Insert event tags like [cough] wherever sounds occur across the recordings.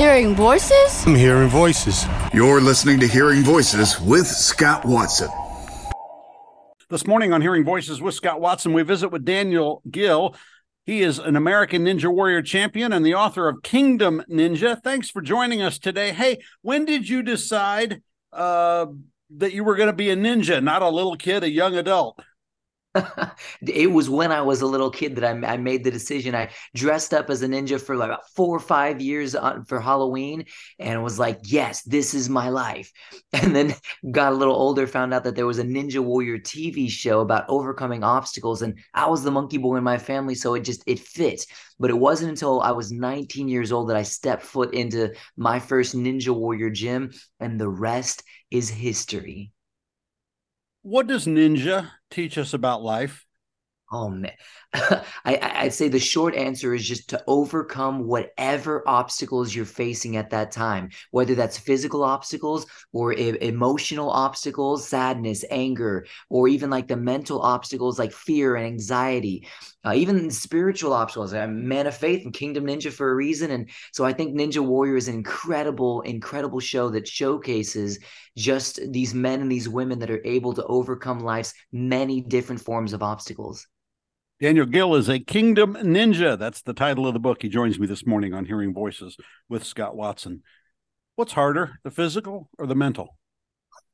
Hearing voices? I'm hearing voices. You're listening to Hearing Voices with Scott Watson. This morning on Hearing Voices with Scott Watson, we visit with Daniel Gil. He is an American Ninja Warrior champion and the author of Kingdom Ninja. Thanks for joining us today. Hey, when did you decide uh, that you were going to be a ninja, not a little kid, a young adult? [laughs] it was when I was a little kid that I, I, made the decision. I dressed up as a ninja for like about four or five years on, for Halloween and was like, yes, this is my life. [laughs] And then got a little older, found out that there was a Ninja Warrior TV show about overcoming obstacles. And I was the monkey boy in my family. So it just, it fit. But it wasn't until I was 19 years old that I stepped foot into my first Ninja Warrior gym. And the rest is history. What does ninja teach us about life? Oh man, [laughs] I, would say the short answer is just to overcome whatever obstacles you're facing at that time, whether that's physical obstacles or e- emotional obstacles, sadness, anger, or even like the mental obstacles like fear and anxiety, uh, even spiritual obstacles. I'm man of faith and Kingdom Ninja for a reason, and so I think Ninja Warrior is an incredible, incredible show that showcases just these men and these women that are able to overcome life's many different forms of obstacles. Daniel Gil is a Kingdom Ninja. That's the title of the book. He joins me this morning on Hearing Voices with Scott Watson. What's harder, the physical or the mental?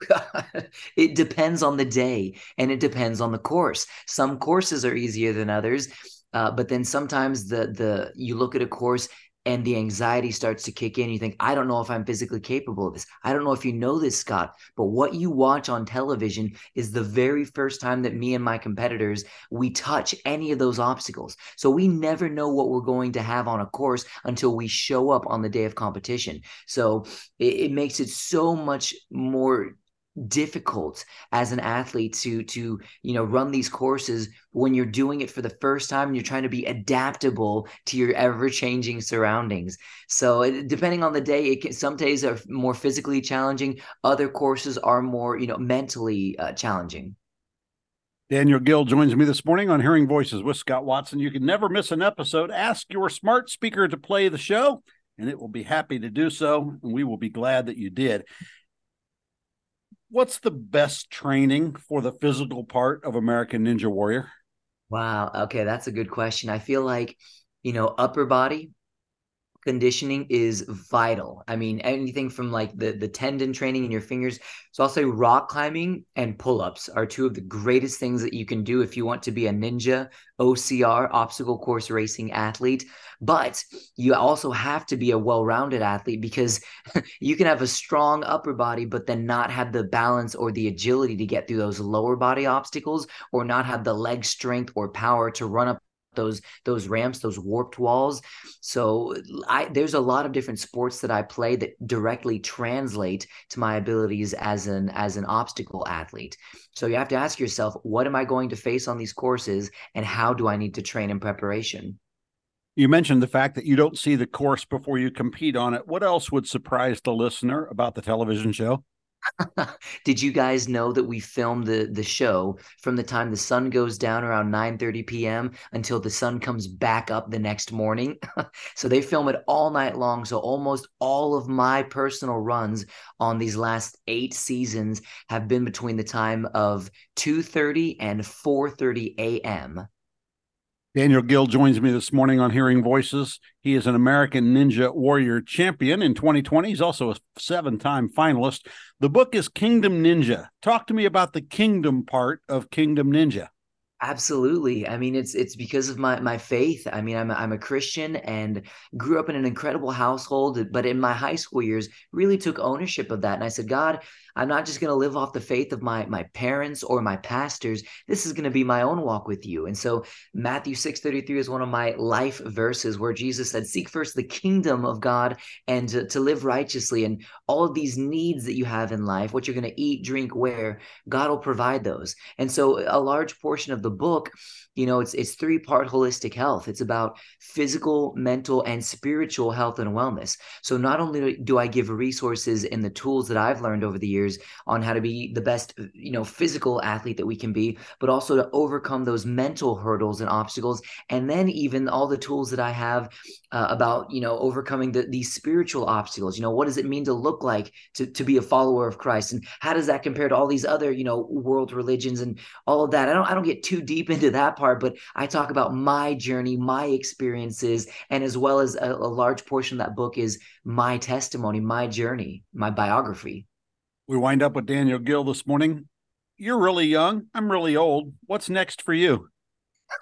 [laughs] it depends on the day and it depends on the course. Some courses are easier than others. Uh, but then sometimes the the you look at a course and the anxiety starts to kick in. You think, I don't know if I'm physically capable of this. I don't know if you know this, Scott, but what you watch on television is the very first time that me and my competitors we touch any of those obstacles. So we never know what we're going to have on a course until we show up on the day of competition. So it, it makes it so much more difficult as an athlete to to you know run these courses when you're doing it for the first time and you're trying to be adaptable to your ever changing surroundings so depending on the day it can some days are more physically challenging other courses are more you know mentally uh, challenging Daniel Gil joins me this morning on Hearing Voices with Scott Watson. You can never miss an episode. Ask your smart speaker to play the show, and it will be happy to do so. And we will be glad that you did what's the best training for the physical part of American Ninja Warrior? Wow. Okay, that's a good question. I feel like, you know, upper body conditioning is vital. I mean, anything from like the the tendon training in your fingers. So I'll say rock climbing and pull-ups are two of the greatest things that you can do if you want to be a ninja OCR obstacle course racing athlete. But you also have to be a well-rounded athlete because [laughs] you can have a strong upper body but then not have the balance or the agility to get through those lower body obstacles or not have the leg strength or power to run up those those ramps those warped walls. So i there's a lot of different sports that i play that directly translate to my abilities as an as an obstacle athlete. So you have to ask yourself what am i going to face on these courses and how do i need to train in preparation? You mentioned the fact that you don't see the course before you compete on it. What else would surprise the listener about the television show [laughs] Did you guys know that we filmed the the show from the time the sun goes down around 9:30 p.m. until the sun comes back up the next morning? [laughs] so they film it all night long. So almost all of my personal runs on these last 8 seasons have been between the time of 2:30 and 4:30 a.m. Daniel Gil joins me this morning on Hearing Voices. He is an American Ninja Warrior champion in 2020. He's also a seven time finalist. The book is Kingdom Ninja. Talk to me about the kingdom part of Kingdom Ninja. Absolutely. I mean, it's it's because of my my faith. I mean, I'm a, I'm a Christian and grew up in an incredible household, but in my high school years, really took ownership of that. And I said, God, I'm not just going to live off the faith of my my parents or my pastors. This is going to be my own walk with you. And so Matthew 6:33 is one of my life verses where Jesus said, "Seek first the kingdom of God and to, to live righteously and all of these needs that you have in life, what you're going to eat, drink, wear, God will provide those." And so a large portion of the book, you know, it's it's three part holistic health. It's about physical, mental, and spiritual health and wellness. So not only do I give resources and the tools that I've learned over the years on how to be the best, you know, physical athlete that we can be, but also to overcome those mental hurdles and obstacles, and then even all the tools that I have uh, about, you know, overcoming the, these spiritual obstacles. You know, what does it mean to look like to to be a follower of Christ, and how does that compare to all these other, you know, world religions and all of that? I don't I don't get too deep into that part, but I talk about my journey, my experiences, and as well as a, a large portion of that book is my testimony, my journey, my biography. We wind up with Daniel Gil this morning. You're really young. I'm really old. What's next for you?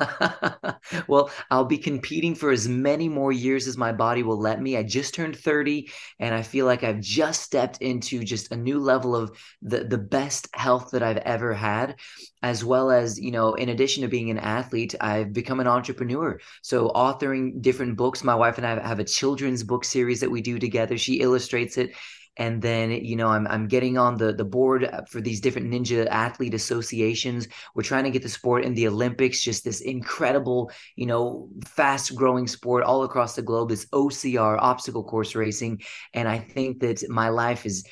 [laughs] [laughs] well, I'll be competing for as many more years as my body will let me. I just turned 30 and I feel like I've just stepped into just a new level of the the best health that I've ever had as well as, you know, in addition to being an athlete, I've become an entrepreneur. So authoring different books, my wife and I have a children's book series that we do together. She illustrates it and then you know I'm I'm getting on the the board uh, for these different ninja athlete associations. We're trying to get the sport in the Olympics, just this incredible, you know, fast growing sport all across the globe. This OCR obstacle course racing, and I think that my life is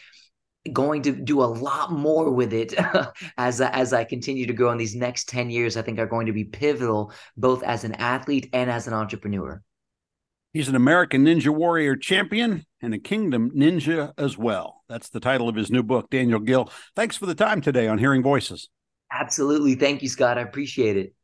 going to do a lot more with it [laughs] as as I continue to grow in these next 10 years I think are going to be pivotal both as an athlete and as an entrepreneur. He's an American Ninja Warrior champion and a Kingdom Ninja as well. That's the title of his new book, Daniel Gil. Thanks for the time today on Hearing Voices. Absolutely. Thank you, Scott. I appreciate it.